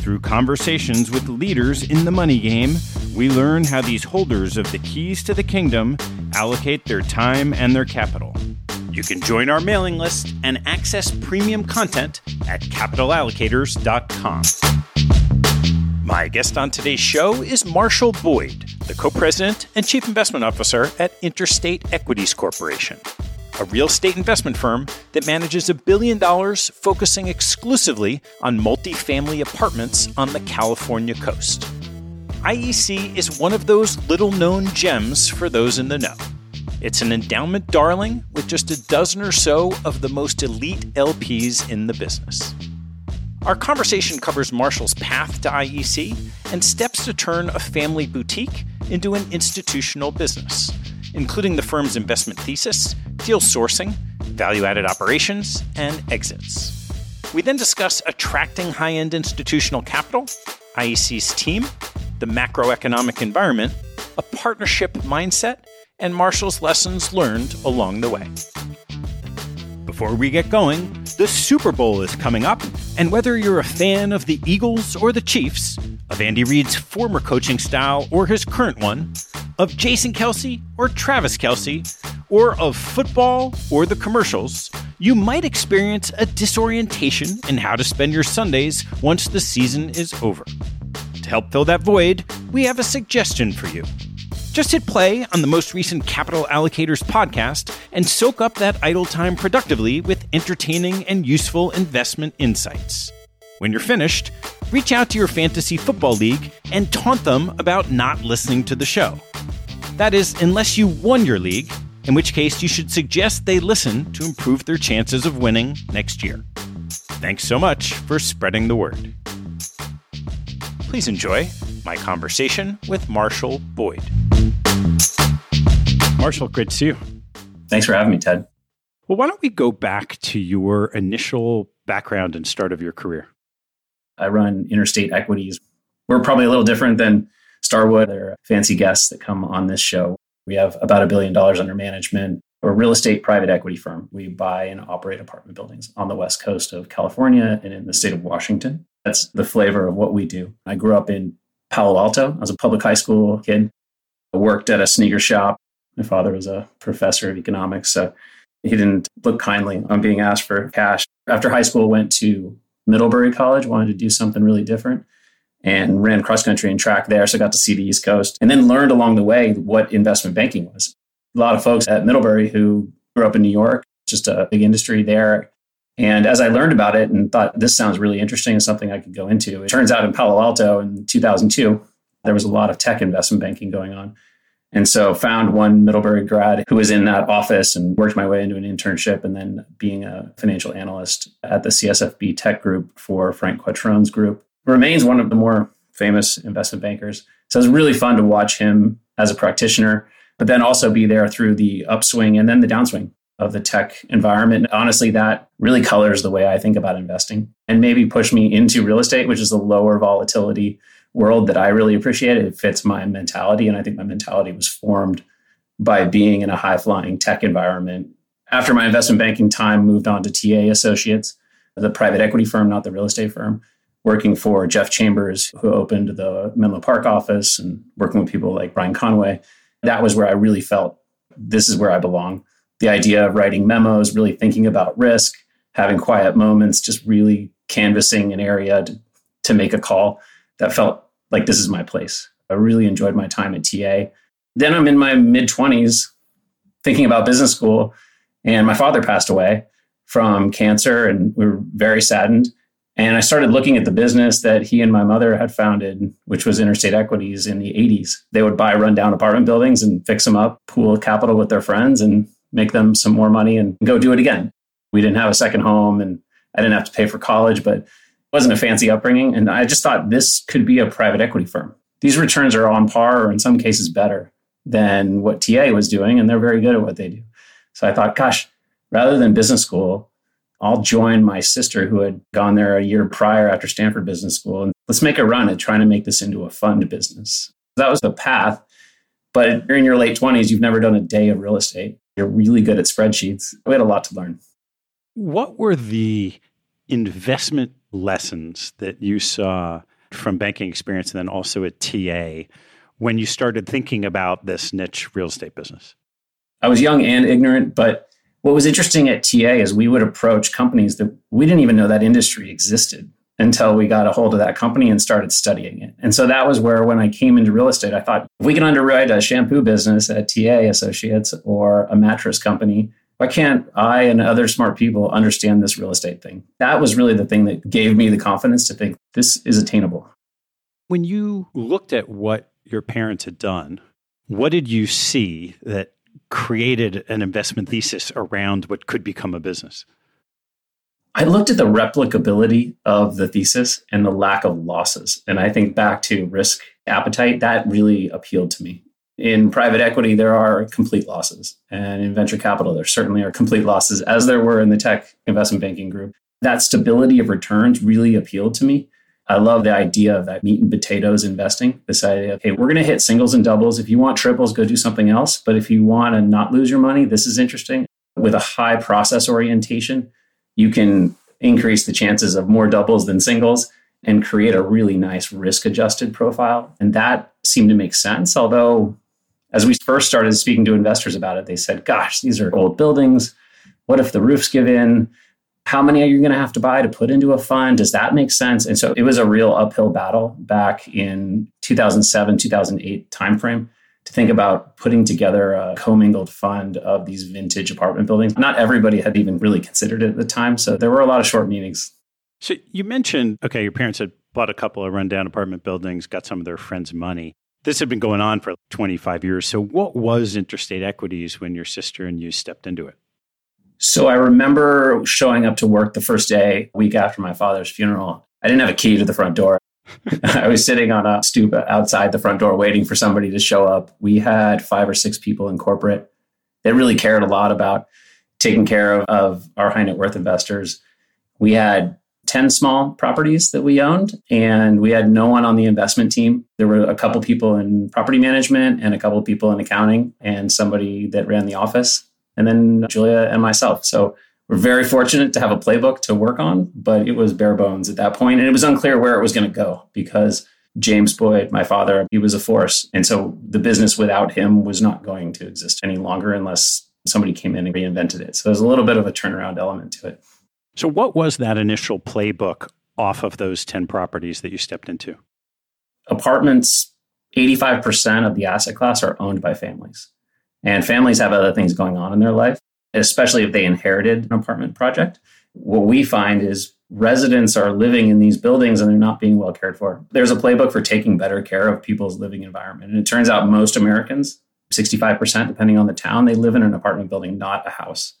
Through conversations with leaders in the money game, we learn how these holders of the keys to the kingdom allocate their time and their capital. You can join our mailing list and access premium content at capitalallocators.com. My guest on today's show is Marshall Boyd, the co president and chief investment officer at Interstate Equities Corporation, a real estate investment firm that manages a billion dollars focusing exclusively on multifamily apartments on the California coast. IEC is one of those little known gems for those in the know. It's an endowment darling with just a dozen or so of the most elite LPs in the business. Our conversation covers Marshall's path to IEC and steps to turn a family boutique into an institutional business, including the firm's investment thesis, deal sourcing, value added operations, and exits. We then discuss attracting high end institutional capital, IEC's team, the macroeconomic environment, a partnership mindset, and Marshall's lessons learned along the way. Before we get going, the Super Bowl is coming up, and whether you're a fan of the Eagles or the Chiefs, of Andy Reid's former coaching style or his current one, of Jason Kelce or Travis Kelce, or of football or the commercials, you might experience a disorientation in how to spend your Sundays once the season is over. To help fill that void, we have a suggestion for you. Just hit play on the most recent Capital Allocators podcast and soak up that idle time productively with entertaining and useful investment insights. When you're finished, reach out to your fantasy football league and taunt them about not listening to the show. That is, unless you won your league, in which case you should suggest they listen to improve their chances of winning next year. Thanks so much for spreading the word. Please enjoy my conversation with Marshall Boyd. Marshall, great to see you. Thanks for having me, Ted. Well, why don't we go back to your initial background and start of your career? I run interstate equities. We're probably a little different than Starwood or fancy guests that come on this show. We have about a billion dollars under management. We're a real estate private equity firm. We buy and operate apartment buildings on the west coast of California and in the state of Washington. That's the flavor of what we do. I grew up in Palo Alto. I was a public high school kid. Worked at a sneaker shop. My father was a professor of economics, so he didn't look kindly on being asked for cash. After high school, went to Middlebury College, wanted to do something really different and ran cross country and track there. So got to see the East Coast and then learned along the way what investment banking was. A lot of folks at Middlebury who grew up in New York, just a big industry there. And as I learned about it and thought this sounds really interesting and something I could go into, it turns out in Palo Alto in 2002, there was a lot of tech investment banking going on. And so found one Middlebury grad who was in that office and worked my way into an internship and then being a financial analyst at the CSFB tech group for Frank Quattrone's group. Remains one of the more famous investment bankers. So it was really fun to watch him as a practitioner, but then also be there through the upswing and then the downswing of the tech environment. Honestly, that really colors the way I think about investing and maybe push me into real estate, which is a lower volatility world that I really appreciate. It fits my mentality. And I think my mentality was formed by being in a high flying tech environment. After my investment banking time, moved on to TA Associates, the private equity firm, not the real estate firm, working for Jeff Chambers, who opened the Menlo Park office and working with people like Brian Conway. That was where I really felt this is where I belong. The idea of writing memos, really thinking about risk, having quiet moments, just really canvassing an area to, to make a call that felt like this is my place. I really enjoyed my time at TA. Then I'm in my mid 20s thinking about business school, and my father passed away from cancer, and we were very saddened. And I started looking at the business that he and my mother had founded, which was Interstate Equities in the 80s. They would buy rundown apartment buildings and fix them up, pool capital with their friends, and make them some more money and go do it again. We didn't have a second home, and I didn't have to pay for college, but wasn't a fancy upbringing. And I just thought this could be a private equity firm. These returns are on par or in some cases better than what TA was doing. And they're very good at what they do. So I thought, gosh, rather than business school, I'll join my sister who had gone there a year prior after Stanford Business School. And let's make a run at trying to make this into a fund business. That was the path. But you're in your late 20s, you've never done a day of real estate. You're really good at spreadsheets. We had a lot to learn. What were the investment lessons that you saw from banking experience and then also at TA when you started thinking about this niche real estate business? I was young and ignorant, but what was interesting at TA is we would approach companies that we didn't even know that industry existed until we got a hold of that company and started studying it. And so that was where, when I came into real estate, I thought if we can underwrite a shampoo business at TA Associates or a mattress company, why can't I and other smart people understand this real estate thing? That was really the thing that gave me the confidence to think this is attainable. When you looked at what your parents had done, what did you see that created an investment thesis around what could become a business? I looked at the replicability of the thesis and the lack of losses. And I think back to risk appetite, that really appealed to me in private equity, there are complete losses. And in venture capital, there certainly are complete losses, as there were in the tech investment banking group. That stability of returns really appealed to me. I love the idea of that meat and potatoes investing. This idea of, hey, we're going to hit singles and doubles. If you want triples, go do something else. But if you want to not lose your money, this is interesting. With a high process orientation, you can increase the chances of more doubles than singles and create a really nice risk adjusted profile. And that seemed to make sense, although as we first started speaking to investors about it, they said, gosh, these are old buildings. What if the roofs give in? How many are you going to have to buy to put into a fund? Does that make sense? And so it was a real uphill battle back in 2007, 2008 timeframe to think about putting together a commingled fund of these vintage apartment buildings. Not everybody had even really considered it at the time. So there were a lot of short meetings. So you mentioned, okay, your parents had bought a couple of rundown apartment buildings, got some of their friends' money This had been going on for 25 years. So, what was interstate equities when your sister and you stepped into it? So, I remember showing up to work the first day, week after my father's funeral. I didn't have a key to the front door. I was sitting on a stoop outside the front door waiting for somebody to show up. We had five or six people in corporate that really cared a lot about taking care of, of our high net worth investors. We had 10 small properties that we owned, and we had no one on the investment team. There were a couple people in property management and a couple people in accounting, and somebody that ran the office, and then Julia and myself. So we're very fortunate to have a playbook to work on, but it was bare bones at that point, and it was unclear where it was going to go because James Boyd, my father, he was a force. And so the business without him was not going to exist any longer unless somebody came in and reinvented it. So there's a little bit of a turnaround element to it. So, what was that initial playbook off of those 10 properties that you stepped into? Apartments, 85% of the asset class are owned by families. And families have other things going on in their life, especially if they inherited an apartment project. What we find is residents are living in these buildings and they're not being well cared for. There's a playbook for taking better care of people's living environment. And it turns out most Americans, 65%, depending on the town, they live in an apartment building, not a house.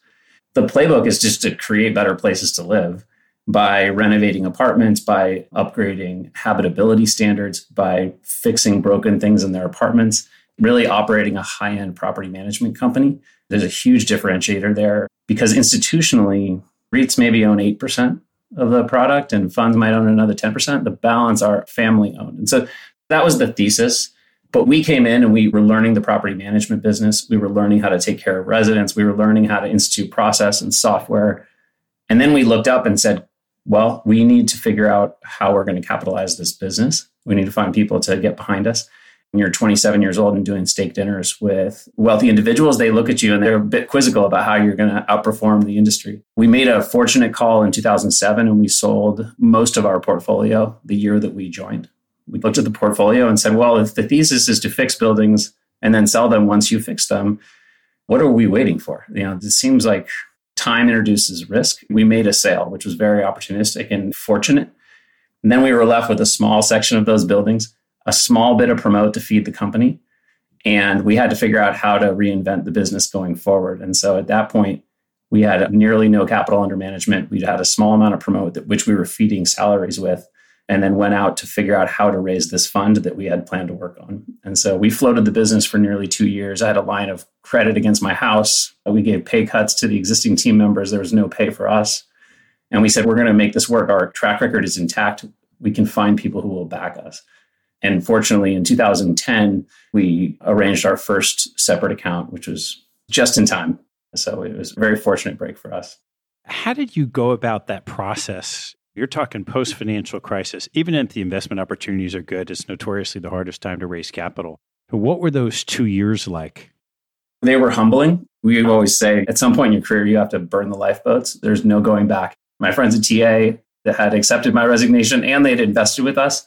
The playbook is just to create better places to live by renovating apartments, by upgrading habitability standards, by fixing broken things in their apartments, really operating a high end property management company. There's a huge differentiator there because institutionally, REITs maybe own 8% of the product and funds might own another 10%. The balance are family owned. And so that was the thesis. But we came in and we were learning the property management business. We were learning how to take care of residents. We were learning how to institute process and software. And then we looked up and said, well, we need to figure out how we're going to capitalize this business. We need to find people to get behind us. When you're 27 years old and doing steak dinners with wealthy individuals, they look at you and they're a bit quizzical about how you're going to outperform the industry. We made a fortunate call in 2007 and we sold most of our portfolio the year that we joined we looked at the portfolio and said, well, if the thesis is to fix buildings and then sell them once you fix them, what are we waiting for? You know, it seems like time introduces risk. We made a sale, which was very opportunistic and fortunate. And then we were left with a small section of those buildings, a small bit of promote to feed the company. And we had to figure out how to reinvent the business going forward. And so at that point, we had nearly no capital under management. We had a small amount of promote, that, which we were feeding salaries with and then went out to figure out how to raise this fund that we had planned to work on. And so we floated the business for nearly two years. I had a line of credit against my house. We gave pay cuts to the existing team members. There was no pay for us. And we said, we're going to make this work. Our track record is intact. We can find people who will back us. And fortunately, in 2010, we arranged our first separate account, which was just in time. So it was a very fortunate break for us. How did you go about that process you're talking post financial crisis. Even if the investment opportunities are good, it's notoriously the hardest time to raise capital. What were those two years like? They were humbling. We always say at some point in your career, you have to burn the lifeboats. There's no going back. My friends at TA that had accepted my resignation and they'd invested with us.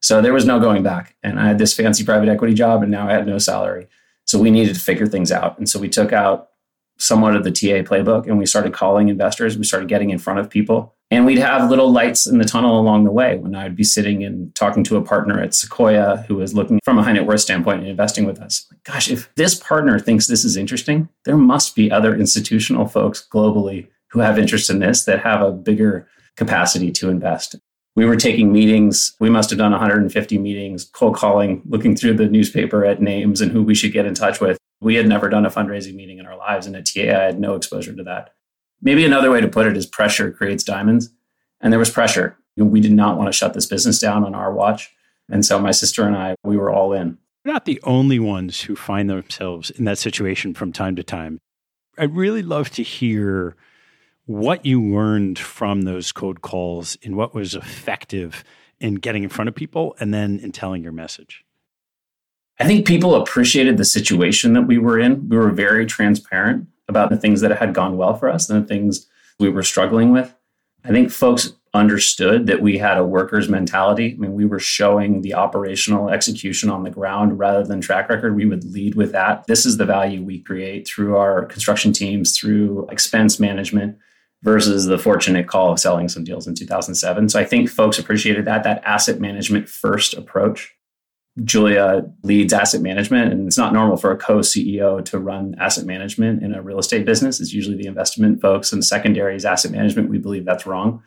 So there was no going back. And I had this fancy private equity job and now I had no salary. So we needed to figure things out. And so we took out somewhat of the TA playbook and we started calling investors. We started getting in front of people and we'd have little lights in the tunnel along the way when I'd be sitting and talking to a partner at Sequoia who was looking from a high net worth standpoint and investing with us. Like, gosh, if this partner thinks this is interesting, there must be other institutional folks globally who have interest in this that have a bigger capacity to invest. We were taking meetings. We must have done 150 meetings, cold calling, looking through the newspaper at names and who we should get in touch with. We had never done a fundraising meeting in our lives. And at TA, I had no exposure to that maybe another way to put it is pressure creates diamonds. And there was pressure. We did not want to shut this business down on our watch. And so my sister and I, we were all in. We're not the only ones who find themselves in that situation from time to time. I'd really love to hear what you learned from those code calls and what was effective in getting in front of people and then in telling your message. I think people appreciated the situation that we were in. We were very transparent about the things that had gone well for us and the things we were struggling with. I think folks understood that we had a workers mentality. I mean, we were showing the operational execution on the ground rather than track record. We would lead with that. This is the value we create through our construction teams, through expense management versus the fortunate call of selling some deals in 2007. So I think folks appreciated that, that asset management first approach. Julia leads asset management, and it's not normal for a co CEO to run asset management in a real estate business. It's usually the investment folks and secondaries asset management. We believe that's wrong.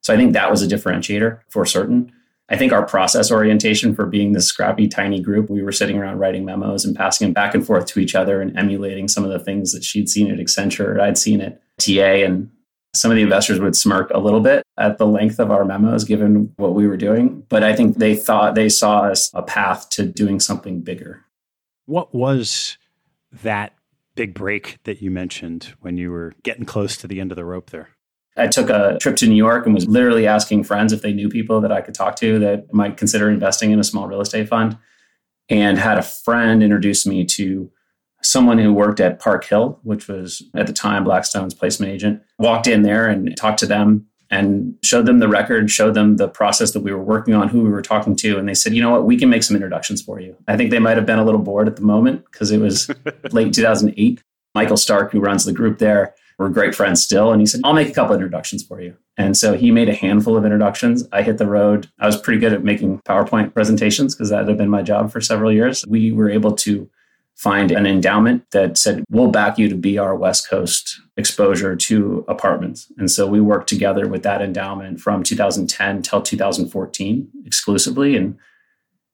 So I think that was a differentiator for certain. I think our process orientation for being this scrappy, tiny group, we were sitting around writing memos and passing them back and forth to each other and emulating some of the things that she'd seen at Accenture, I'd seen at TA. And some of the investors would smirk a little bit at the length of our memos, given what we were doing. But I think they thought they saw us a path to doing something bigger. What was that big break that you mentioned when you were getting close to the end of the rope there? I took a trip to New York and was literally asking friends if they knew people that I could talk to that might consider investing in a small real estate fund. And had a friend introduce me to someone who worked at Park Hill, which was at the time Blackstone's placement agent, walked in there and talked to them and showed them the record, showed them the process that we were working on, who we were talking to. And they said, you know what, we can make some introductions for you. I think they might have been a little bored at the moment because it was late 2008. Michael Stark, who runs the group there, we're great friends still. And he said, I'll make a couple introductions for you. And so he made a handful of introductions. I hit the road. I was pretty good at making PowerPoint presentations because that had been my job for several years. We were able to find an endowment that said, we'll back you to be our West Coast exposure to apartments. And so we worked together with that endowment from 2010 till 2014 exclusively. And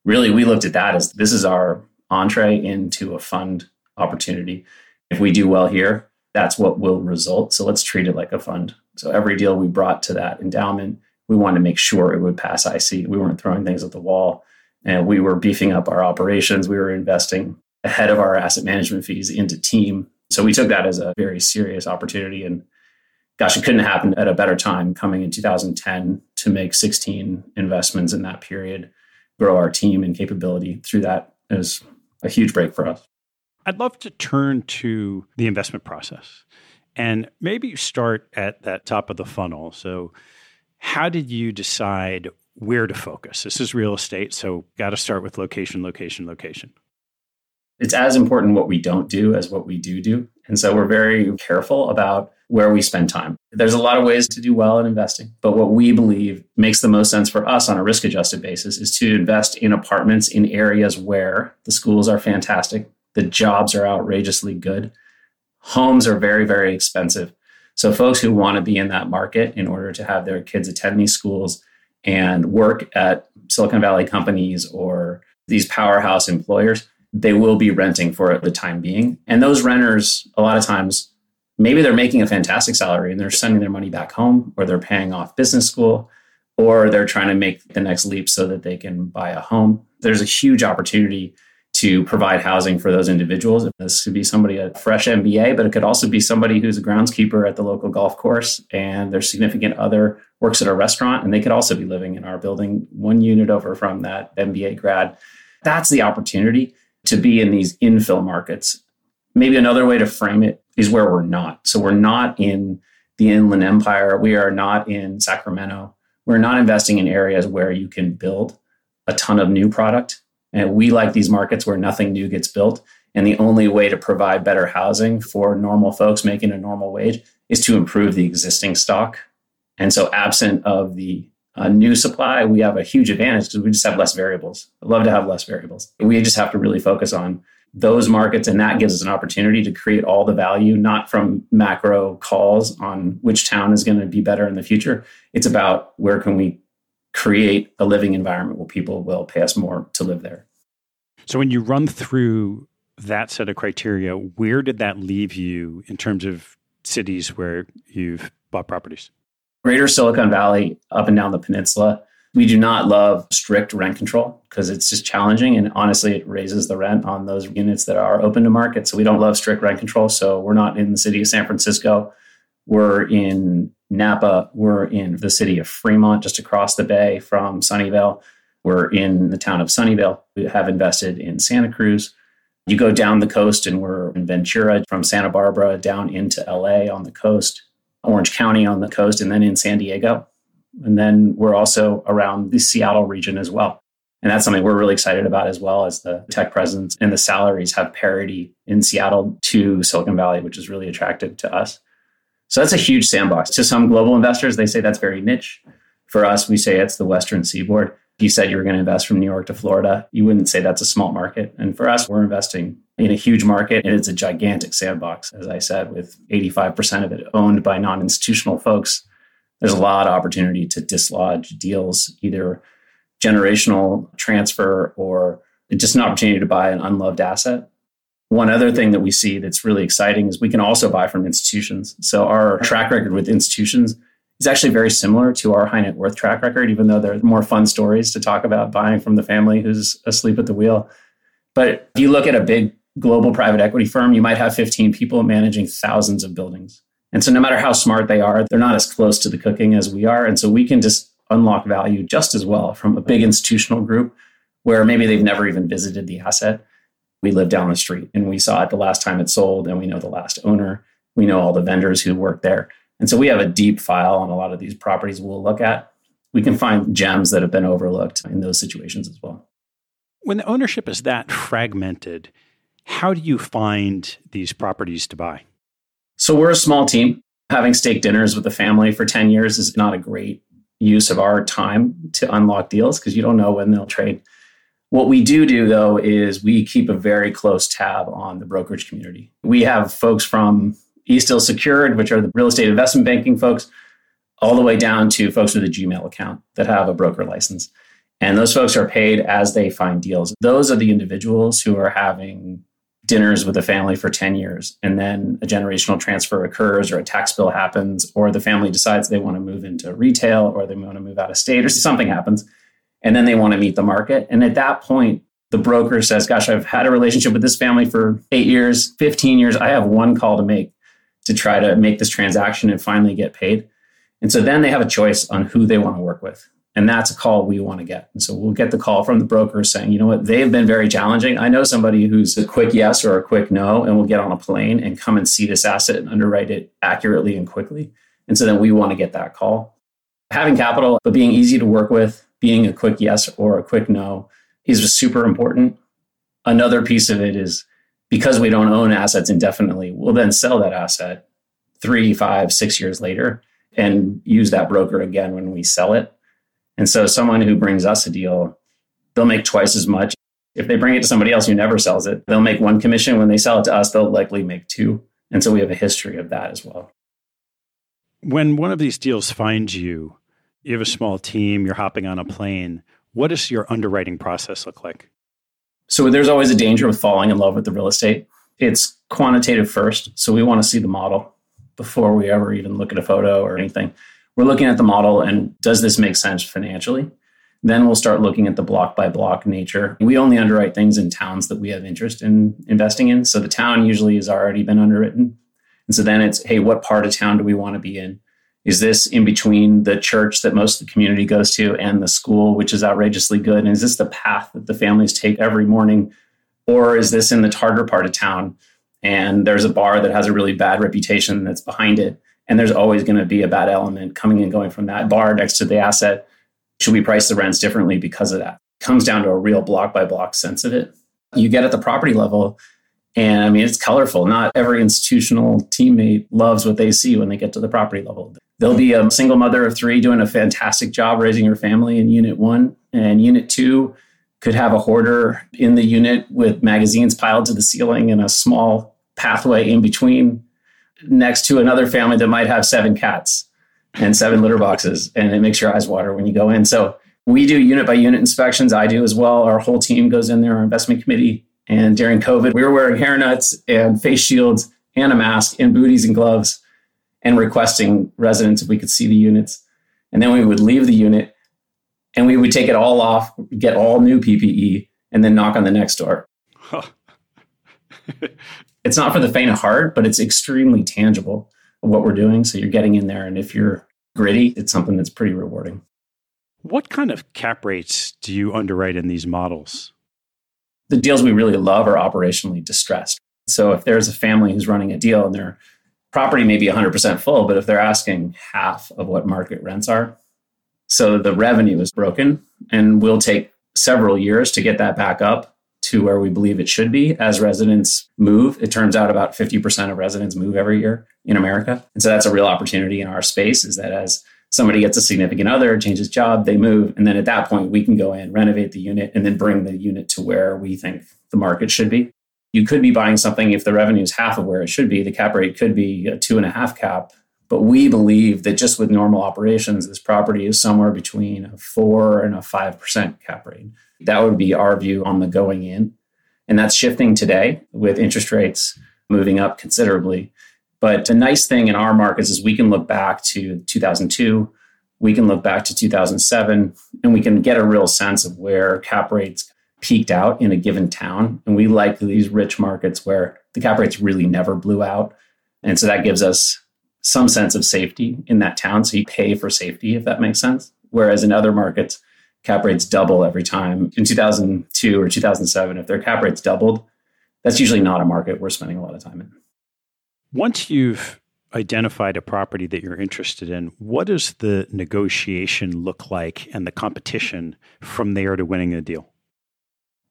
really, we looked at that as this is our entree into a fund opportunity. If we do well here, that's what will result. So let's treat it like a fund. So every deal we brought to that endowment, we wanted to make sure it would pass IC. We weren't throwing things at the wall. And we were beefing up our operations. We were investing ahead of our asset management fees into team. So we took that as a very serious opportunity. And gosh, it couldn't happen at a better time coming in 2010 to make 16 investments in that period, grow our team and capability through that is a huge break for us. I'd love to turn to the investment process and maybe start at that top of the funnel. So, how did you decide where to focus? This is real estate, so got to start with location, location, location it's as important what we don't do as what we do do. And so we're very careful about where we spend time. There's a lot of ways to do well in investing, but what we believe makes the most sense for us on a risk adjusted basis is to invest in apartments in areas where the schools are fantastic, the jobs are outrageously good, homes are very, very expensive. So, folks who want to be in that market in order to have their kids attend these schools and work at Silicon Valley companies or these powerhouse employers, they will be renting for the time being. And those renters, a lot of times, maybe they're making a fantastic salary and they're sending their money back home, or they're paying off business school, or they're trying to make the next leap so that they can buy a home. There's a huge opportunity to provide housing for those individuals. This could be somebody a fresh MBA, but it could also be somebody who's a groundskeeper at the local golf course and their significant other works at a restaurant and they could also be living in our building one unit over from that MBA grad. That's the opportunity to be in these infill markets. Maybe another way to frame it is where we're not. So we're not in the Inland Empire. We are not in Sacramento. We're not investing in areas where you can build a ton of new product. And we like these markets where nothing new gets built. And the only way to provide better housing for normal folks making a normal wage is to improve the existing stock. And so, absent of the uh, new supply, we have a huge advantage because we just have less variables. I love to have less variables. We just have to really focus on those markets, and that gives us an opportunity to create all the value, not from macro calls on which town is going to be better in the future. It's about where can we create a living environment where people will pay us more to live there. So when you run through that set of criteria, where did that leave you in terms of cities where you've bought properties? Greater Silicon Valley, up and down the peninsula, we do not love strict rent control because it's just challenging. And honestly, it raises the rent on those units that are open to market. So we don't love strict rent control. So we're not in the city of San Francisco. We're in Napa. We're in the city of Fremont, just across the bay from Sunnyvale. We're in the town of Sunnyvale. We have invested in Santa Cruz. You go down the coast, and we're in Ventura from Santa Barbara down into LA on the coast. Orange County on the coast, and then in San Diego. And then we're also around the Seattle region as well. And that's something we're really excited about as well as the tech presence and the salaries have parity in Seattle to Silicon Valley, which is really attractive to us. So that's a huge sandbox. To some global investors, they say that's very niche. For us, we say it's the Western seaboard. you said you were going to invest from New York to Florida, you wouldn't say that's a small market. And for us, we're investing in a huge market and it's a gigantic sandbox, as I said, with 85% of it owned by non institutional folks. There's a lot of opportunity to dislodge deals, either generational transfer or just an opportunity to buy an unloved asset. One other thing that we see that's really exciting is we can also buy from institutions. So our track record with institutions is actually very similar to our high net worth track record, even though there are more fun stories to talk about buying from the family who's asleep at the wheel. But if you look at a big global private equity firm, you might have 15 people managing thousands of buildings. And so, no matter how smart they are, they're not as close to the cooking as we are. And so, we can just unlock value just as well from a big institutional group where maybe they've never even visited the asset. We live down the street and we saw it the last time it sold, and we know the last owner. We know all the vendors who work there. And so we have a deep file on a lot of these properties we'll look at. We can find gems that have been overlooked in those situations as well. When the ownership is that fragmented, how do you find these properties to buy? So we're a small team. Having steak dinners with the family for 10 years is not a great use of our time to unlock deals because you don't know when they'll trade. What we do do though is we keep a very close tab on the brokerage community. We have folks from Eastdil Secured, which are the real estate investment banking folks, all the way down to folks with a Gmail account that have a broker license. And those folks are paid as they find deals. Those are the individuals who are having dinners with a family for 10 years. And then a generational transfer occurs, or a tax bill happens, or the family decides they want to move into retail, or they want to move out of state, or something happens. And then they want to meet the market. And at that point, the broker says, Gosh, I've had a relationship with this family for eight years, 15 years. I have one call to make to try to make this transaction and finally get paid. And so then they have a choice on who they want to work with. And that's a call we want to get. And so we'll get the call from the broker saying, you know what, they've been very challenging. I know somebody who's a quick yes or a quick no, and we'll get on a plane and come and see this asset and underwrite it accurately and quickly. And so then we want to get that call. Having capital, but being easy to work with, being a quick yes or a quick no is super important. Another piece of it is because we don't own assets indefinitely, we'll then sell that asset three, five, six years later and use that broker again when we sell it. And so someone who brings us a deal, they'll make twice as much. If they bring it to somebody else who never sells it, they'll make one commission. When they sell it to us, they'll likely make two. And so we have a history of that as well. When one of these deals finds you, you have a small team, you're hopping on a plane. What does your underwriting process look like? So there's always a danger of falling in love with the real estate. It's quantitative first. So we want to see the model before we ever even look at a photo or anything. We're looking at the model and does this make sense financially? Then we'll start looking at the block by block nature. We only underwrite things in towns that we have interest in investing in. So the town usually has already been underwritten. And so then it's, hey, what part of town do we want to be in? Is this in between the church that most of the community goes to and the school, which is outrageously good? And is this the path that the families take every morning? Or is this in the harder part of town and there's a bar that has a really bad reputation that's behind it? And there's always going to be a bad element coming and going from that bar next to the asset. Should we price the rents differently because of that? It comes down to a real block by block sense of it. You get at the property level, and I mean, it's colorful. Not every institutional teammate loves what they see when they get to the property level. There'll be a single mother of three doing a fantastic job raising her family in unit one, and unit two could have a hoarder in the unit with magazines piled to the ceiling and a small pathway in between next to another family that might have seven cats and seven litter boxes. And it makes your eyes water when you go in. So we do unit by unit inspections. I do as well. Our whole team goes in there, our investment committee. And during COVID, we were wearing hair hairnets and face shields and a mask and booties and gloves and requesting residents if we could see the units. And then we would leave the unit and we would take it all off, get all new PPE, and then knock on the next door. it's not for the faint of heart, but it's extremely tangible what we're doing. So you're getting in there. And if you're gritty, it's something that's pretty rewarding. What kind of cap rates do you underwrite in these models? The deals we really love are operationally distressed. So if there's a family who's running a deal and they're property may be 100% full, but if they're asking half of what market rents are, so the revenue is broken, and we'll take several years to get that back up to where we believe it should be as residents move. It turns out about 50% of residents move every year in America. And so that's a real opportunity in our space is that as somebody gets a significant other, changes job, they move. And then at that point, we can go in, renovate the unit, and then bring the unit to where we think the market should be. You could be buying something if the revenue is half of where it should be. The cap rate could be a two and a half cap. But we believe that just with normal operations, this property is somewhere between a four and a 5% cap rate. That would be our view on the going in. And that's shifting today with interest rates moving up considerably. But the nice thing in our markets is we can look back to 2002, we can look back to 2007, and we can get a real sense of where cap rates peaked out in a given town. And we like these rich markets where the cap rates really never blew out. And so that gives us some sense of safety in that town. So you pay for safety, if that makes sense. Whereas in other markets, cap rates double every time. In 2002 or 2007, if their cap rates doubled, that's usually not a market we're spending a lot of time in. Once you've identified a property that you're interested in, what does the negotiation look like and the competition from there to winning a deal?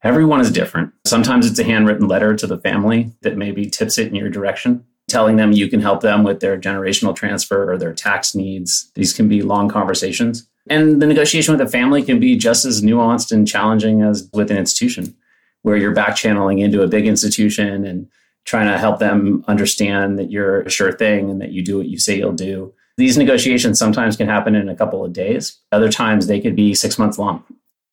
Everyone is different. Sometimes it's a handwritten letter to the family that maybe tips it in your direction, telling them you can help them with their generational transfer or their tax needs. These can be long conversations. And the negotiation with a family can be just as nuanced and challenging as with an institution, where you're back channeling into a big institution and trying to help them understand that you're a sure thing and that you do what you say you'll do. These negotiations sometimes can happen in a couple of days. Other times they could be six months long.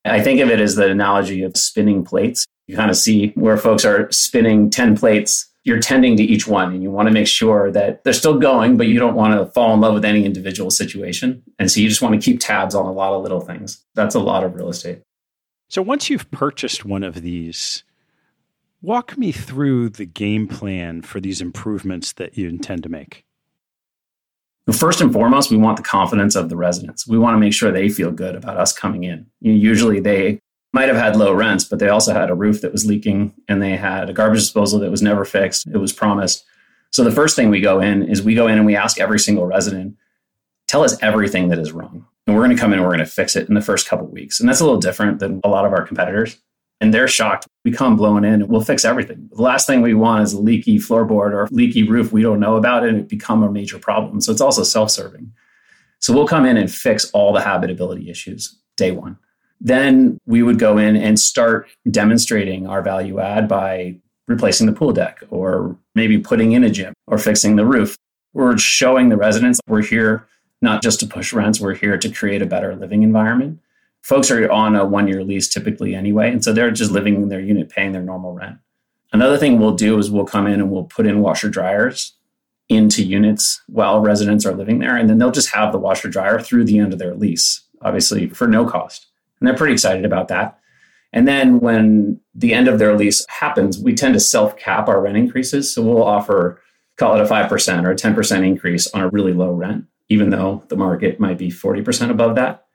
I think of it as the analogy of spinning plates. You kind of see where folks are spinning 10 plates. You're tending to each one and you want to make sure that they're still going, but you don't want to fall in love with any individual situation. And so you just want to keep tabs on a lot of little things. That's a lot of real estate. So once you've purchased one of these, Walk me through the game plan for these improvements that you intend to make. First and foremost, we want the confidence of the residents. We want to make sure they feel good about us coming in. Usually they might have had low rents, but they also had a roof that was leaking and they had a garbage disposal that was never fixed. It was promised. So the first thing we go in is we go in and we ask every single resident, tell us everything that is wrong. And we're going to come in and we're going to fix it in the first couple weeks. And that's a little different than a lot of our competitors and they're shocked. We come blowing in and we'll fix everything. The last thing we want is a leaky floorboard or leaky roof we don't know about and it become a major problem. So it's also self-serving. So we'll come in and fix all the habitability issues day one. Then we would go in and start demonstrating our value add by replacing the pool deck or maybe putting in a gym or fixing the roof. We're showing the residents we're here not just to push rents, we're here to create a better living environment folks are on a one year lease typically anyway. And so they're just living in their unit, paying their normal rent. Another thing we'll do is we'll come in and we'll put in washer dryers into units while residents are living there. And then they'll just have the washer dryer through the end of their lease, obviously for no cost. And they're pretty excited about that. And then when the end of their lease happens, we tend to self cap our rent increases. So we'll offer, call it a 5% or a 10% increase on a really low rent, even though the market might be 40% above that.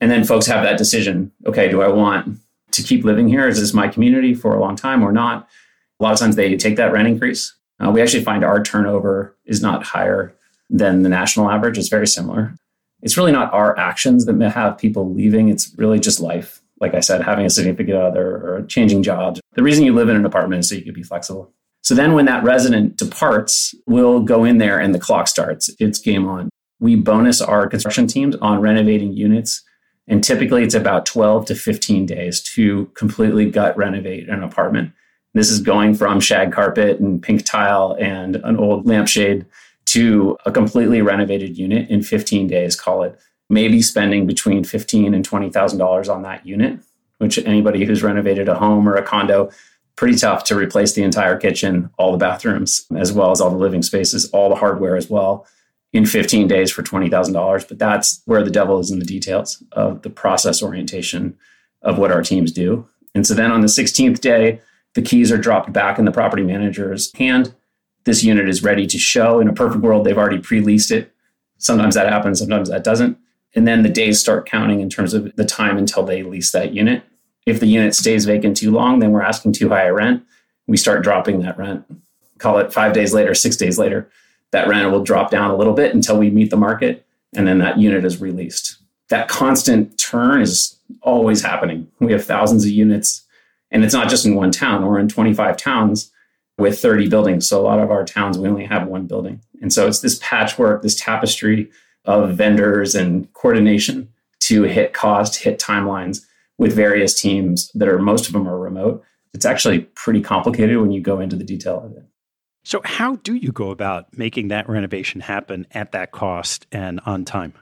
And then folks have that decision okay, do I want to keep living here? Is this my community for a long time or not? A lot of times they take that rent increase. Uh, we actually find our turnover is not higher than the national average, it's very similar. It's really not our actions that have people leaving, it's really just life. Like I said, having a significant other or changing jobs. The reason you live in an apartment is so you can be flexible. So then when that resident departs, we'll go in there and the clock starts. It's game on. We bonus our construction teams on renovating units and typically it's about 12 to 15 days to completely gut renovate an apartment. This is going from shag carpet and pink tile and an old lampshade to a completely renovated unit in 15 days, call it. Maybe spending between 15 and $20,000 on that unit, which anybody who's renovated a home or a condo, pretty tough to replace the entire kitchen, all the bathrooms, as well as all the living spaces, all the hardware as well in 15 days for $20,000. But that's where the devil is in the details of the process orientation of what our teams do. And so then on the 16th day, the keys are dropped back in the property manager's hand. This unit is ready to show. In a perfect world, they've already pre leased it. Sometimes that happens, sometimes that doesn't. And then the days start counting in terms of the time until they lease that unit. If the unit stays vacant too long, then we're asking too high a rent. We start dropping that rent. Call it five days later, six days later that rent will drop down a little bit until we meet the market, and then that unit is released. That constant turn is always happening. We have thousands of units, and it's not just in one town. We're in 25 towns with 30 buildings. So a lot of our towns, we only have one building. And so it's this patchwork, this tapestry of vendors and coordination to hit cost, hit timelines with various teams that are most of them are remote. It's actually pretty complicated when you go into the detail of it. So, how do you go about making that renovation happen at that cost and on time?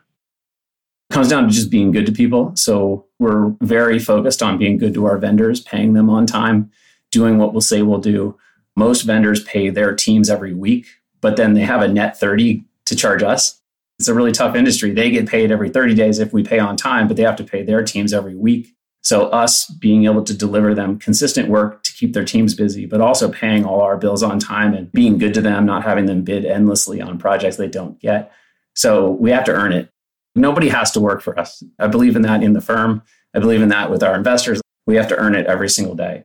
It comes down to just being good to people. So, we're very focused on being good to our vendors, paying them on time, doing what we'll say we'll do. Most vendors pay their teams every week, but then they have a net 30 to charge us. It's a really tough industry. They get paid every 30 days if we pay on time, but they have to pay their teams every week. So, us being able to deliver them consistent work to keep their teams busy, but also paying all our bills on time and being good to them, not having them bid endlessly on projects they don't get. So, we have to earn it. Nobody has to work for us. I believe in that in the firm. I believe in that with our investors. We have to earn it every single day.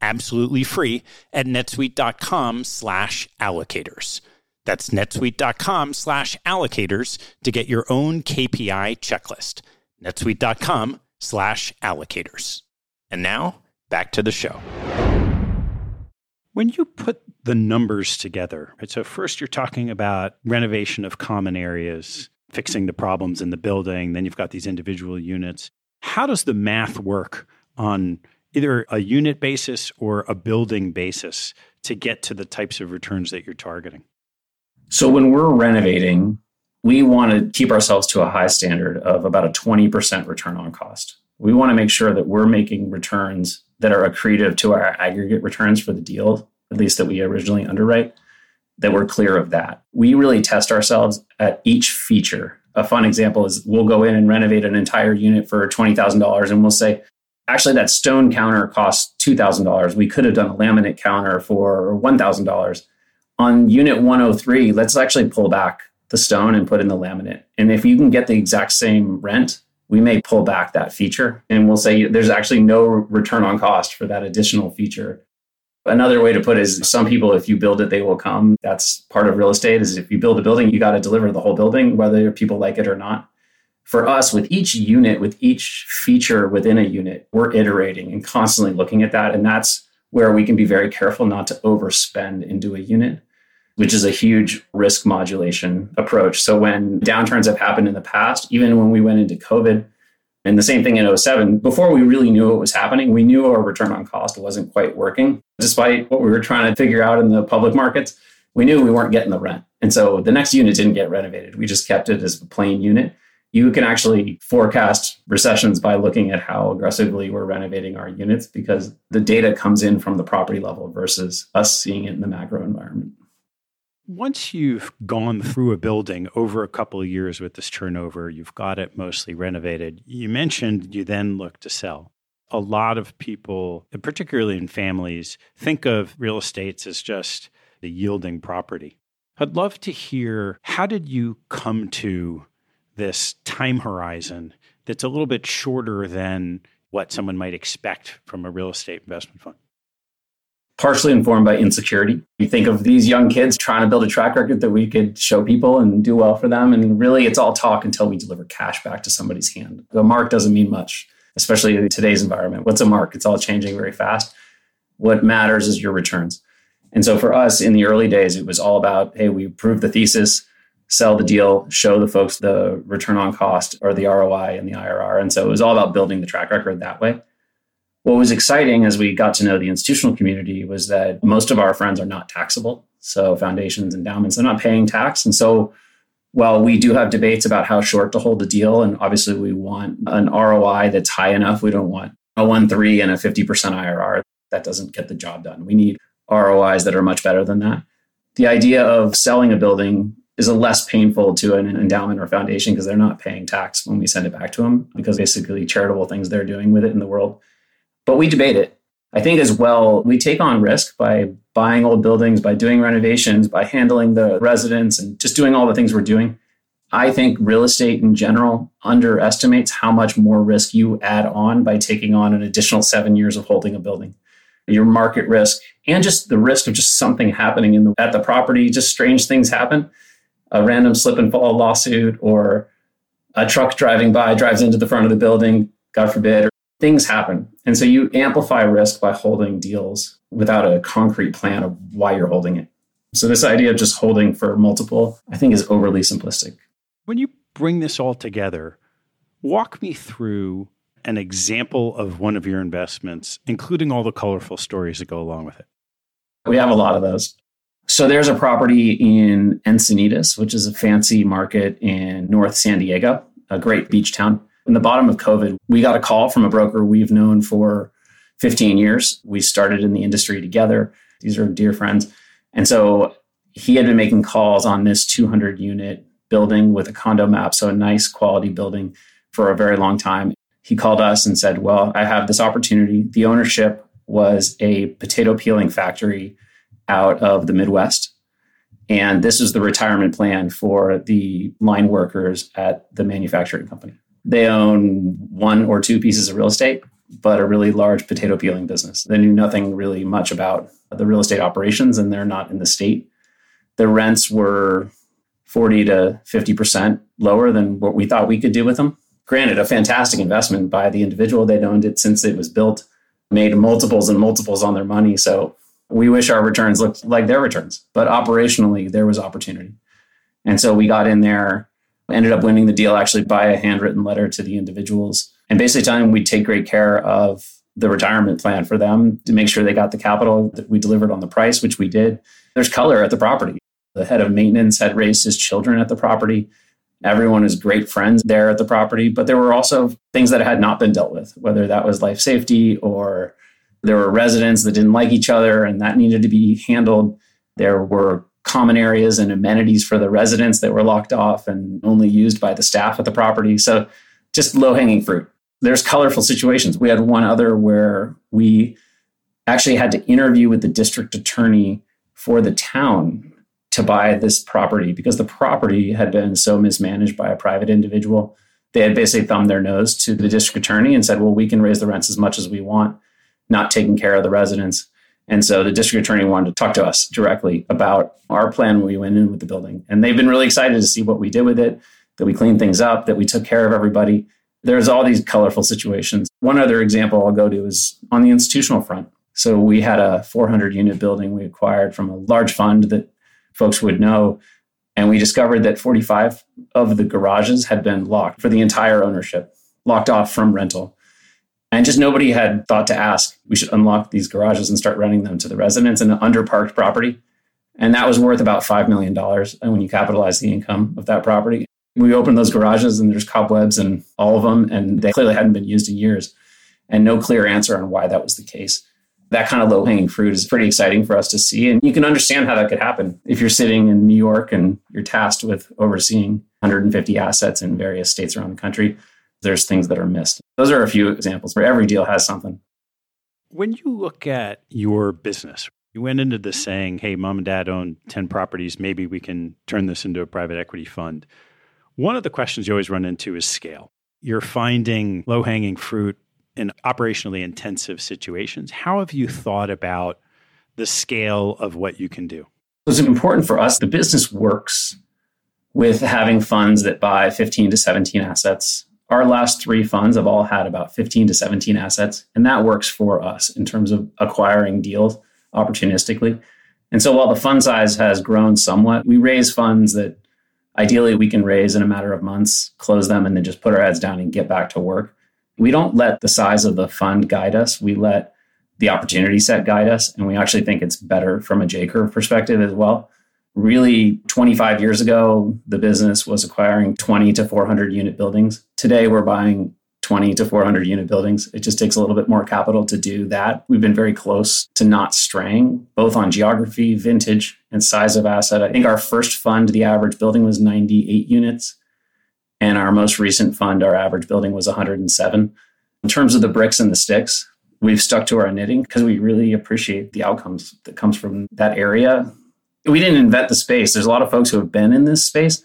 absolutely free at netsuite.com slash allocators. That's netsuite.com slash allocators to get your own KPI checklist. netsuite.com slash allocators. And now back to the show. When you put the numbers together, right, so first you're talking about renovation of common areas, fixing the problems in the building, then you've got these individual units. How does the math work on either a unit basis or a building basis to get to the types of returns that you're targeting? So when we're renovating, we want to keep ourselves to a high standard of about a 20% return on cost. We want to make sure that we're making returns that are accretive to our aggregate returns for the deal, at least that we originally underwrite, that we're clear of that. We really test ourselves at each feature. A fun example is we'll go in and renovate an entire unit for $20,000 and we'll say, actually, that stone counter costs $2,000. We could have done a laminate counter for $1,000 on unit 103, let's actually pull back the stone and put in the laminate. And if you can get the exact same rent, we may pull back that feature and we'll say there's actually no return on cost for that additional feature. Another way to put it is some people, if you build it, they will come. That's part of real estate is if you build a building, you got to deliver the whole building, whether people like it or not. For us, with each unit, with each feature within a unit, we're iterating and constantly looking at that. And that's where we can be very careful not to overspend into a unit which is a huge risk modulation approach. So when downturns have happened in the past, even when we went into COVID, and the same thing in 07, before we really knew what was happening, we knew our return on cost wasn't quite working. Despite what we were trying to figure out in the public markets, we knew we weren't getting the rent. And so the next unit didn't get renovated. We just kept it as a plain unit. You can actually forecast recessions by looking at how aggressively we're renovating our units because the data comes in from the property level versus us seeing it in the macro environment. Once you've gone through a building over a couple of years with this turnover, you've got it mostly renovated. You mentioned you then look to sell. A lot of people, particularly in families, think of real estates as just the yielding property. I'd love to hear how did you come to this time horizon that's a little bit shorter than what someone might expect from a real estate investment fund? partially informed by insecurity. You think of these young kids trying to build a track record that we could show people and do well for them. And really, it's all talk until we deliver cash back to somebody's hand. The mark doesn't mean much, especially in today's environment. What's a mark? It's all changing very fast. What matters is your returns. And so for us in the early days, it was all about hey, we prove the thesis, sell the deal, show the folks the return on cost or the ROI and the IRR. And so it was all about building the track record that way. What was exciting as we got to know the institutional community was that most of our friends are not taxable. So foundations, endowments, they're not paying tax. And so while we do have debates about how short to hold the deal. And obviously, we want an ROI that's high enough. We don't want a 1 3 and a 50% IRR. That doesn't get the job done. We need ROIs that are much better than that. The idea of selling a building is a less painful to an endowment or foundation because they're not paying tax when we send it back to them because basically charitable things they're doing with it in the world. But we debate it. I think as well, we take on risk by buying old buildings, by doing renovations, by handling the residents and just doing all the things we're doing. I think real estate in general underestimates how much more risk you add on by taking on an additional seven years of holding a building. Your market risk and just the risk of just something happening in the, at the property, just strange things happen a random slip and fall lawsuit or a truck driving by drives into the front of the building, God forbid, things happen. And so you amplify risk by holding deals without a concrete plan of why you're holding it. So this idea of just holding for multiple, I think, is overly simplistic. When you bring this all together, walk me through an example of one of your investments, including all the colorful stories that go along with it. We have a lot of those. So there's a property in Encinitas, which is a fancy market in North San Diego, a great beach town. In the bottom of COVID, we got a call from a broker we've known for 15 years. We started in the industry together. These are dear friends. And so he had been making calls on this 200 unit building with a condo map, so a nice quality building for a very long time. He called us and said, Well, I have this opportunity. The ownership was a potato peeling factory out of the Midwest. And this is the retirement plan for the line workers at the manufacturing company. They own one or two pieces of real estate, but a really large potato peeling business. They knew nothing really much about the real estate operations, and they're not in the state. The rents were 40 to 50% lower than what we thought we could do with them. Granted, a fantastic investment by the individual. They'd owned it since it was built, made multiples and multiples on their money. So we wish our returns looked like their returns, but operationally, there was opportunity. And so we got in there, ended up winning the deal actually by a handwritten letter to the individuals and basically telling them we'd take great care of the retirement plan for them to make sure they got the capital that we delivered on the price, which we did. There's color at the property. The head of maintenance had raised his children at the property. Everyone is great friends there at the property, but there were also things that had not been dealt with, whether that was life safety or there were residents that didn't like each other, and that needed to be handled. There were common areas and amenities for the residents that were locked off and only used by the staff at the property. So just low hanging fruit. There's colorful situations. We had one other where we actually had to interview with the district attorney for the town to buy this property because the property had been so mismanaged by a private individual. They had basically thumbed their nose to the district attorney and said, well, we can raise the rents as much as we want not taking care of the residents. And so the district attorney wanted to talk to us directly about our plan when we went in with the building. And they've been really excited to see what we did with it, that we cleaned things up, that we took care of everybody. There's all these colorful situations. One other example I'll go to is on the institutional front. So we had a 400 unit building we acquired from a large fund that folks would know. And we discovered that 45 of the garages had been locked for the entire ownership, locked off from rental. And just nobody had thought to ask, we should unlock these garages and start renting them to the residents in an underparked property. And that was worth about $5 million and uh, when you capitalize the income of that property. We opened those garages and there's cobwebs in all of them, and they clearly hadn't been used in years. And no clear answer on why that was the case. That kind of low hanging fruit is pretty exciting for us to see. And you can understand how that could happen if you're sitting in New York and you're tasked with overseeing 150 assets in various states around the country there's things that are missed. Those are a few examples where every deal has something. When you look at your business, you went into this saying, hey, mom and dad own 10 properties. Maybe we can turn this into a private equity fund. One of the questions you always run into is scale. You're finding low hanging fruit in operationally intensive situations. How have you thought about the scale of what you can do? It's important for us. The business works with having funds that buy 15 to 17 assets our last three funds have all had about 15 to 17 assets, and that works for us in terms of acquiring deals opportunistically. And so while the fund size has grown somewhat, we raise funds that ideally we can raise in a matter of months, close them, and then just put our heads down and get back to work. We don't let the size of the fund guide us. We let the opportunity set guide us. And we actually think it's better from a J curve perspective as well Really, 25 years ago, the business was acquiring 20 to 400 unit buildings. Today, we're buying 20 to 400 unit buildings. It just takes a little bit more capital to do that. We've been very close to not straying, both on geography, vintage, and size of asset. I think our first fund, the average building was 98 units. And our most recent fund, our average building was 107. In terms of the bricks and the sticks, we've stuck to our knitting because we really appreciate the outcomes that comes from that area. We didn't invent the space. There's a lot of folks who have been in this space,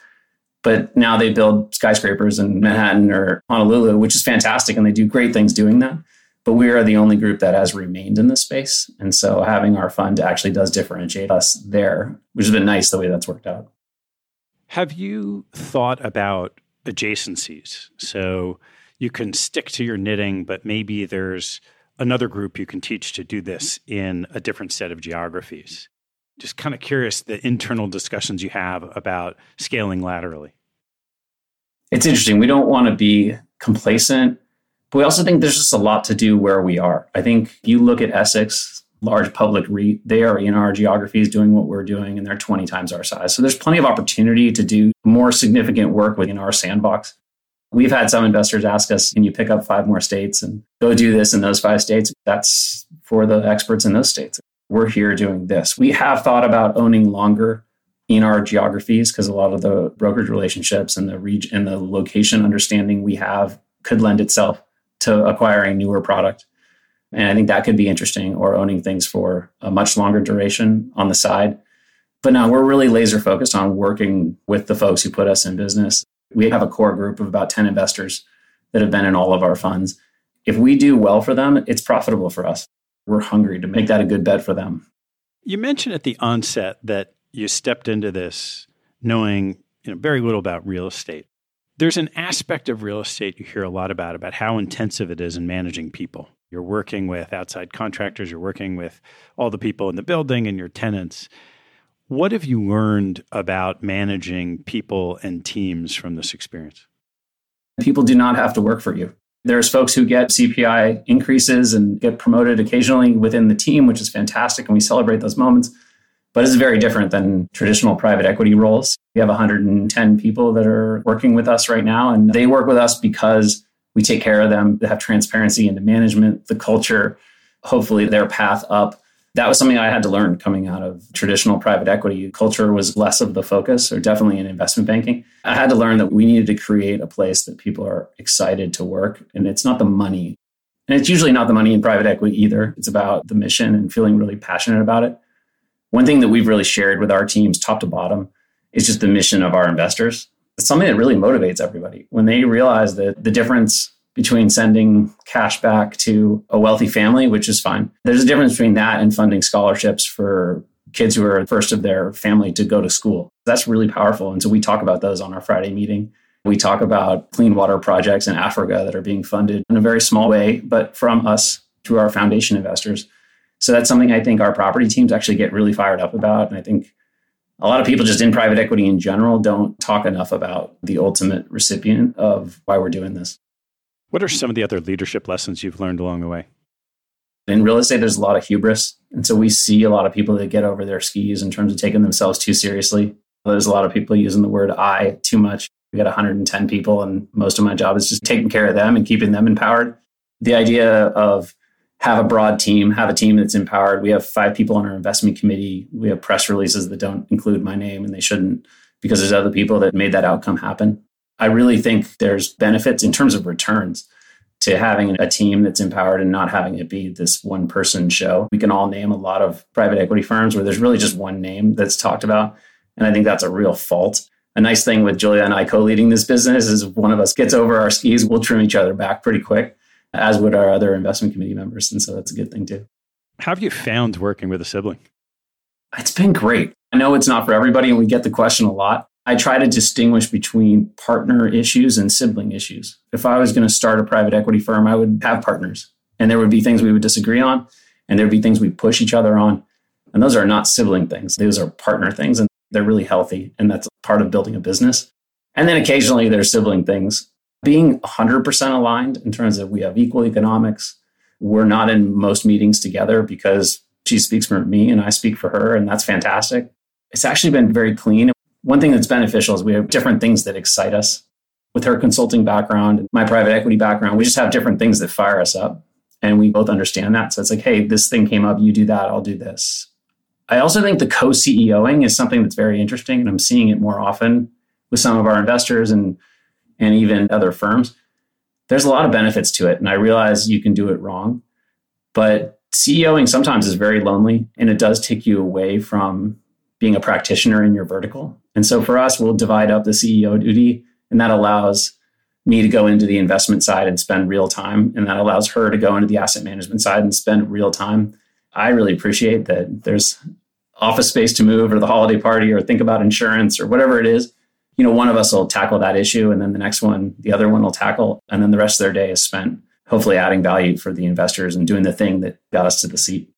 but now they build skyscrapers in Manhattan or Honolulu, which is fantastic, and they do great things doing that. But we are the only group that has remained in this space. And so having our fund actually does differentiate us there, which has been nice the way that's worked out. Have you thought about adjacencies? So you can stick to your knitting, but maybe there's another group you can teach to do this in a different set of geographies. Just kind of curious the internal discussions you have about scaling laterally. It's interesting. We don't want to be complacent, but we also think there's just a lot to do where we are. I think you look at Essex, large public REIT, they are in our geographies doing what we're doing, and they're 20 times our size. So there's plenty of opportunity to do more significant work within our sandbox. We've had some investors ask us, can you pick up five more states and go do this in those five states? That's for the experts in those states. We're here doing this. We have thought about owning longer in our geographies because a lot of the brokerage relationships and the region and the location understanding we have could lend itself to acquiring newer product. And I think that could be interesting or owning things for a much longer duration on the side. But now we're really laser focused on working with the folks who put us in business we have a core group of about 10 investors that have been in all of our funds. If we do well for them, it's profitable for us. We're hungry to make that a good bet for them. You mentioned at the onset that you stepped into this knowing you know, very little about real estate. There's an aspect of real estate you hear a lot about, about how intensive it is in managing people. You're working with outside contractors, you're working with all the people in the building and your tenants. What have you learned about managing people and teams from this experience? People do not have to work for you. There's folks who get CPI increases and get promoted occasionally within the team, which is fantastic, and we celebrate those moments. But it's very different than traditional private equity roles. We have 110 people that are working with us right now, and they work with us because we take care of them, they have transparency into management, the culture, hopefully their path up that was something I had to learn coming out of traditional private equity. Culture was less of the focus, or definitely in investment banking. I had to learn that we needed to create a place that people are excited to work. And it's not the money. And it's usually not the money in private equity either. It's about the mission and feeling really passionate about it. One thing that we've really shared with our teams, top to bottom, is just the mission of our investors. It's something that really motivates everybody. When they realize that the difference between sending cash back to a wealthy family, which is fine. There's a difference between that and funding scholarships for kids who are first of their family to go to school. That's really powerful. And so we talk about those on our Friday meeting. We talk about clean water projects in Africa that are being funded in a very small way, but from us through our foundation investors. So that's something I think our property teams actually get really fired up about. And I think a lot of people just in private equity in general don't talk enough about the ultimate recipient of why we're doing this. What are some of the other leadership lessons you've learned along the way? In real estate, there's a lot of hubris. And so we see a lot of people that get over their skis in terms of taking themselves too seriously. There's a lot of people using the word I too much. We got 110 people, and most of my job is just taking care of them and keeping them empowered. The idea of have a broad team, have a team that's empowered. We have five people on our investment committee. We have press releases that don't include my name, and they shouldn't because there's other people that made that outcome happen. I really think there's benefits in terms of returns to having a team that's empowered and not having it be this one person show. We can all name a lot of private equity firms where there's really just one name that's talked about. And I think that's a real fault. A nice thing with Julia and I co leading this business is if one of us gets over our skis, we'll trim each other back pretty quick, as would our other investment committee members. And so that's a good thing too. How have you found working with a sibling? It's been great. I know it's not for everybody, and we get the question a lot. I try to distinguish between partner issues and sibling issues. If I was going to start a private equity firm, I would have partners and there would be things we would disagree on and there would be things we push each other on. And those are not sibling things, those are partner things and they're really healthy. And that's part of building a business. And then occasionally there's sibling things. Being 100% aligned in terms of we have equal economics. We're not in most meetings together because she speaks for me and I speak for her, and that's fantastic It's actually been very clean. One thing that's beneficial is we have different things that excite us. With her consulting background, and my private equity background, we just have different things that fire us up. And we both understand that. So it's like, hey, this thing came up, you do that, I'll do this. I also think the co CEOing is something that's very interesting. And I'm seeing it more often with some of our investors and, and even other firms. There's a lot of benefits to it. And I realize you can do it wrong. But CEOing sometimes is very lonely and it does take you away from being a practitioner in your vertical. And so for us, we'll divide up the CEO duty, and that allows me to go into the investment side and spend real time. And that allows her to go into the asset management side and spend real time. I really appreciate that there's office space to move or the holiday party or think about insurance or whatever it is. You know, one of us will tackle that issue and then the next one, the other one will tackle. And then the rest of their day is spent hopefully adding value for the investors and doing the thing that got us to the seat.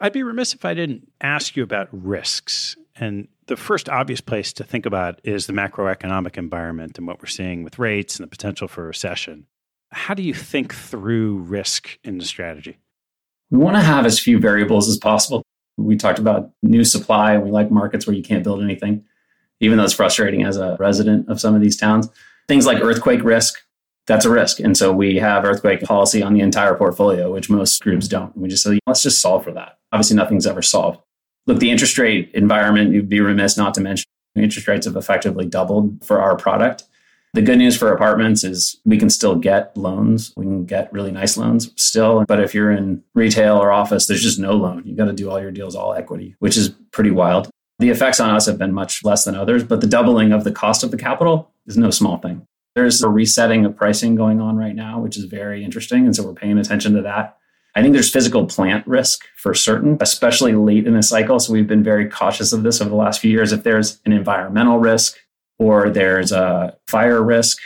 I'd be remiss if I didn't ask you about risks. And the first obvious place to think about is the macroeconomic environment and what we're seeing with rates and the potential for recession. How do you think through risk in the strategy? We want to have as few variables as possible. We talked about new supply, and we like markets where you can't build anything, even though it's frustrating as a resident of some of these towns. Things like earthquake risk, that's a risk. And so we have earthquake policy on the entire portfolio, which most groups don't. We just say, let's just solve for that. Obviously, nothing's ever solved. Look, the interest rate environment, you'd be remiss not to mention interest rates have effectively doubled for our product. The good news for apartments is we can still get loans. We can get really nice loans still. But if you're in retail or office, there's just no loan. You got to do all your deals all equity, which is pretty wild. The effects on us have been much less than others, but the doubling of the cost of the capital is no small thing. There's a resetting of pricing going on right now, which is very interesting. And so we're paying attention to that. I think there's physical plant risk for certain, especially late in the cycle. So we've been very cautious of this over the last few years. If there's an environmental risk, or there's a fire risk,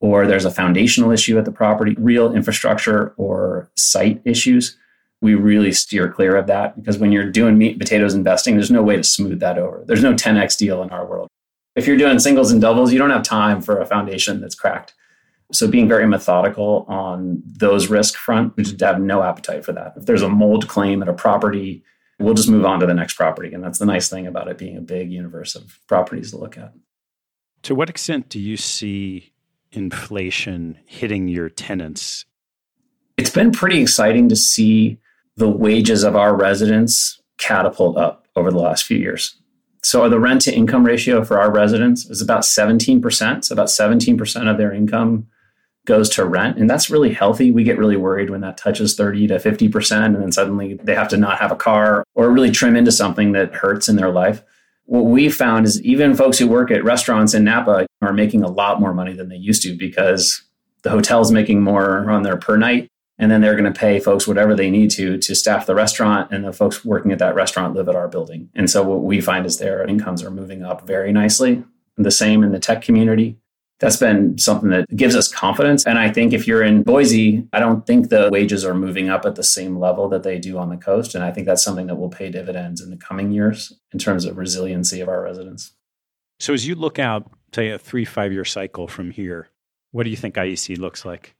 or there's a foundational issue at the property, real infrastructure or site issues, we really steer clear of that because when you're doing meat and potatoes investing, there's no way to smooth that over. There's no 10x deal in our world. If you're doing singles and doubles, you don't have time for a foundation that's cracked. So being very methodical on those risk front, we just have no appetite for that. If there's a mold claim at a property, we'll just move on to the next property. And that's the nice thing about it being a big universe of properties to look at. To what extent do you see inflation hitting your tenants? It's been pretty exciting to see the wages of our residents catapult up over the last few years. So the rent to income ratio for our residents is about 17%. So about 17% of their income goes to rent. And that's really healthy. We get really worried when that touches 30 to 50%. And then suddenly they have to not have a car or really trim into something that hurts in their life. What we found is even folks who work at restaurants in Napa are making a lot more money than they used to because the hotel's making more on their per night. And then they're going to pay folks whatever they need to to staff the restaurant. And the folks working at that restaurant live at our building. And so what we find is their incomes are moving up very nicely. The same in the tech community that's been something that gives us confidence. And I think if you're in Boise, I don't think the wages are moving up at the same level that they do on the coast. And I think that's something that will pay dividends in the coming years in terms of resiliency of our residents. So as you look out, say, a three, five year cycle from here, what do you think IEC looks like?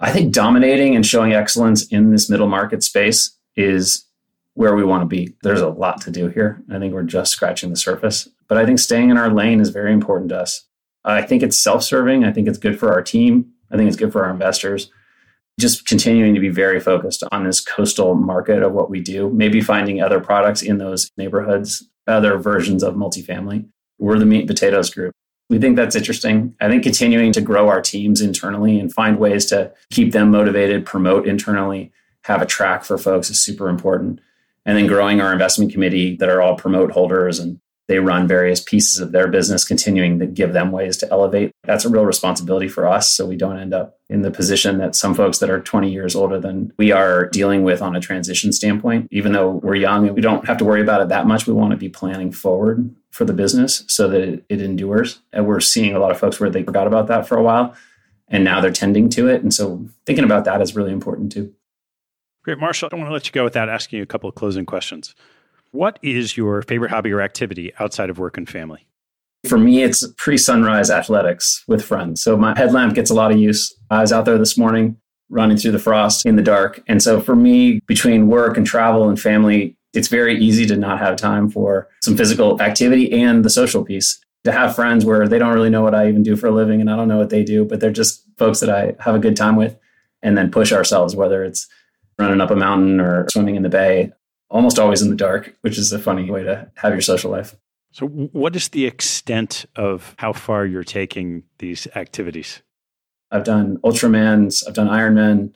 I think dominating and showing excellence in this middle market space is where we want to be. There's a lot to do here. I think we're just scratching the surface. But I think staying in our lane is very important to us. Uh, I think it's self serving. I think it's good for our team. I think it's good for our investors. Just continuing to be very focused on this coastal market of what we do, maybe finding other products in those neighborhoods, other versions of multifamily. We're the meat and potatoes group. We think that's interesting. I think continuing to grow our teams internally and find ways to keep them motivated, promote internally, have a track for folks is super important. And then growing our investment committee that are all promote holders and they run various pieces of their business, continuing to give them ways to elevate. That's a real responsibility for us. So we don't end up in the position that some folks that are 20 years older than we are dealing with on a transition standpoint. Even though we're young and we don't have to worry about it that much, we want to be planning forward for the business so that it, it endures. And we're seeing a lot of folks where they forgot about that for a while and now they're tending to it. And so thinking about that is really important too. Great. Marshall, I don't want to let you go without asking you a couple of closing questions. What is your favorite hobby or activity outside of work and family? For me, it's pre sunrise athletics with friends. So my headlamp gets a lot of use. I was out there this morning running through the frost in the dark. And so for me, between work and travel and family, It's very easy to not have time for some physical activity and the social piece. To have friends where they don't really know what I even do for a living and I don't know what they do, but they're just folks that I have a good time with and then push ourselves, whether it's running up a mountain or swimming in the bay, almost always in the dark, which is a funny way to have your social life. So, what is the extent of how far you're taking these activities? I've done Ultramans, I've done Ironman.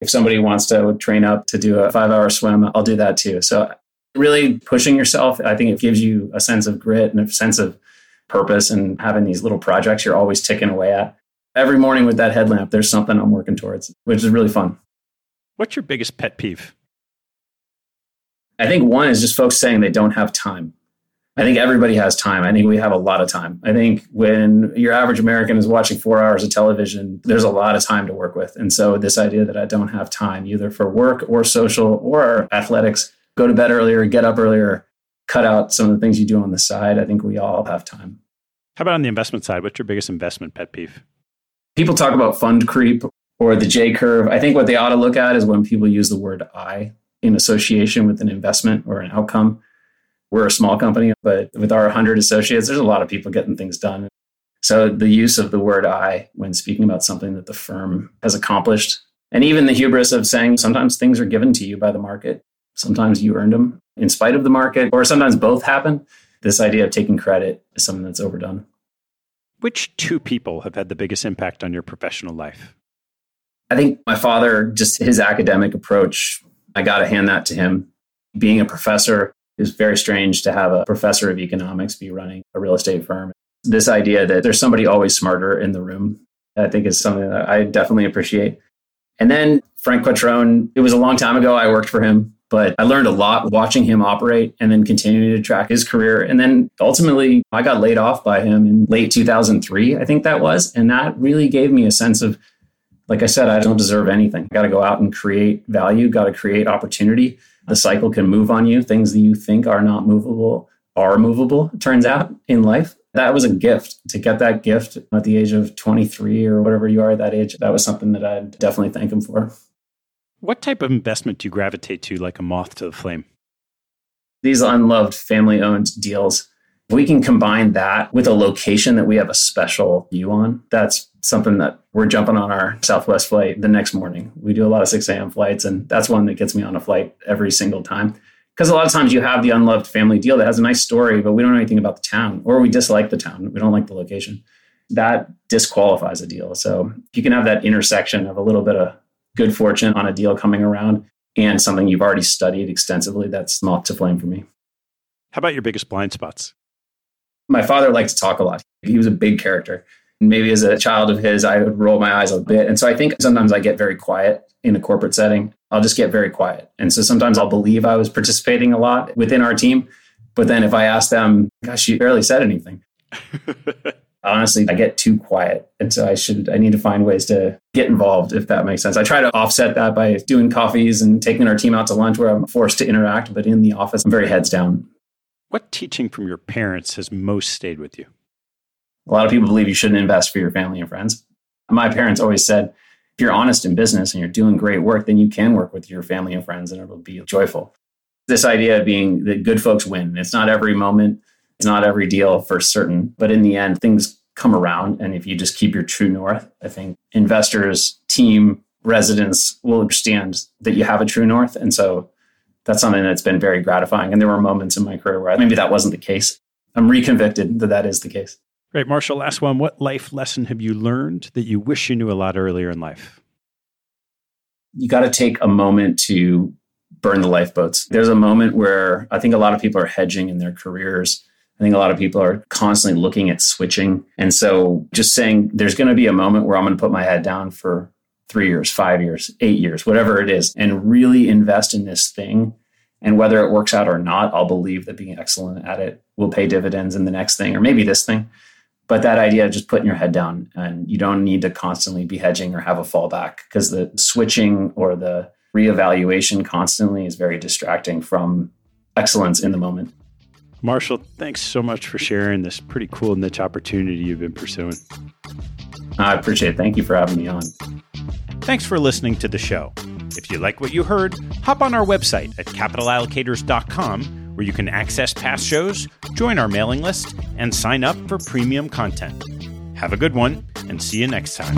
If somebody wants to train up to do a five hour swim, I'll do that too. So, really pushing yourself, I think it gives you a sense of grit and a sense of purpose and having these little projects you're always ticking away at. Every morning with that headlamp, there's something I'm working towards, which is really fun. What's your biggest pet peeve? I think one is just folks saying they don't have time. I think everybody has time. I think we have a lot of time. I think when your average American is watching four hours of television, there's a lot of time to work with. And so, this idea that I don't have time either for work or social or athletics, go to bed earlier, get up earlier, cut out some of the things you do on the side, I think we all have time. How about on the investment side? What's your biggest investment pet peeve? People talk about fund creep or the J curve. I think what they ought to look at is when people use the word I in association with an investment or an outcome we're a small company, but with our 100 associates, there's a lot of people getting things done. So the use of the word I when speaking about something that the firm has accomplished, and even the hubris of saying sometimes things are given to you by the market, sometimes you earned them in spite of the market, or sometimes both happen. This idea of taking credit is something that's overdone. Which two people have had the biggest impact on your professional life? I think my father, just his academic approach, I got to hand that to him. Being a professor, is very strange to have a professor of economics be running a real estate firm. This idea that there's somebody always smarter in the room, I think is something that I definitely appreciate. And then Frank Quattrone, it was a long time ago. I worked for him, but I learned a lot watching him operate and then continuing to track his career. And then ultimately, I got laid off by him in late 2003, I think that was. And that really gave me a sense of, like I said, I don't deserve anything. I got to go out and create value, got to create opportunity the cycle can move on you. Things that you think are not movable are movable, it turns out, in life. That was a gift to get that gift at the age of 23 or whatever you are at that age. That was something that I'd definitely thank him for. What type of investment do you gravitate to like a moth to the flame? These unloved family owned deals we can combine that with a location that we have a special view on. That's something that we're jumping on our Southwest flight the next morning. We do a lot of 6 a.m. flights, and that's one that gets me on a flight every single time. Because a lot of times you have the unloved family deal that has a nice story, but we don't know anything about the town, or we dislike the town. We don't like the location. That disqualifies a deal. So you can have that intersection of a little bit of good fortune on a deal coming around and something you've already studied extensively, that's moth to flame for me. How about your biggest blind spots? My father liked to talk a lot. He was a big character. And maybe as a child of his, I would roll my eyes a bit. And so I think sometimes I get very quiet in a corporate setting. I'll just get very quiet. And so sometimes I'll believe I was participating a lot within our team. But then if I ask them, gosh, you barely said anything. Honestly, I get too quiet. And so I should, I need to find ways to get involved, if that makes sense. I try to offset that by doing coffees and taking our team out to lunch where I'm forced to interact. But in the office, I'm very heads down. What teaching from your parents has most stayed with you? A lot of people believe you shouldn't invest for your family and friends. My parents always said, if you're honest in business and you're doing great work, then you can work with your family and friends and it'll be joyful. This idea of being that good folks win. It's not every moment, it's not every deal for certain, but in the end, things come around. And if you just keep your true north, I think investors, team, residents will understand that you have a true north. And so that's something that's been very gratifying. And there were moments in my career where maybe that wasn't the case. I'm reconvicted that that is the case. Great. Marshall, last one. What life lesson have you learned that you wish you knew a lot earlier in life? You got to take a moment to burn the lifeboats. There's a moment where I think a lot of people are hedging in their careers. I think a lot of people are constantly looking at switching. And so just saying there's going to be a moment where I'm going to put my head down for three years, five years, eight years, whatever it is, and really invest in this thing. And whether it works out or not, I'll believe that being excellent at it will pay dividends in the next thing or maybe this thing. But that idea of just putting your head down and you don't need to constantly be hedging or have a fallback because the switching or the reevaluation constantly is very distracting from excellence in the moment. Marshall, thanks so much for sharing this pretty cool niche opportunity you've been pursuing. I appreciate it. Thank you for having me on. Thanks for listening to the show. If you like what you heard, hop on our website at capitalallocators.com where you can access past shows, join our mailing list, and sign up for premium content. Have a good one, and see you next time.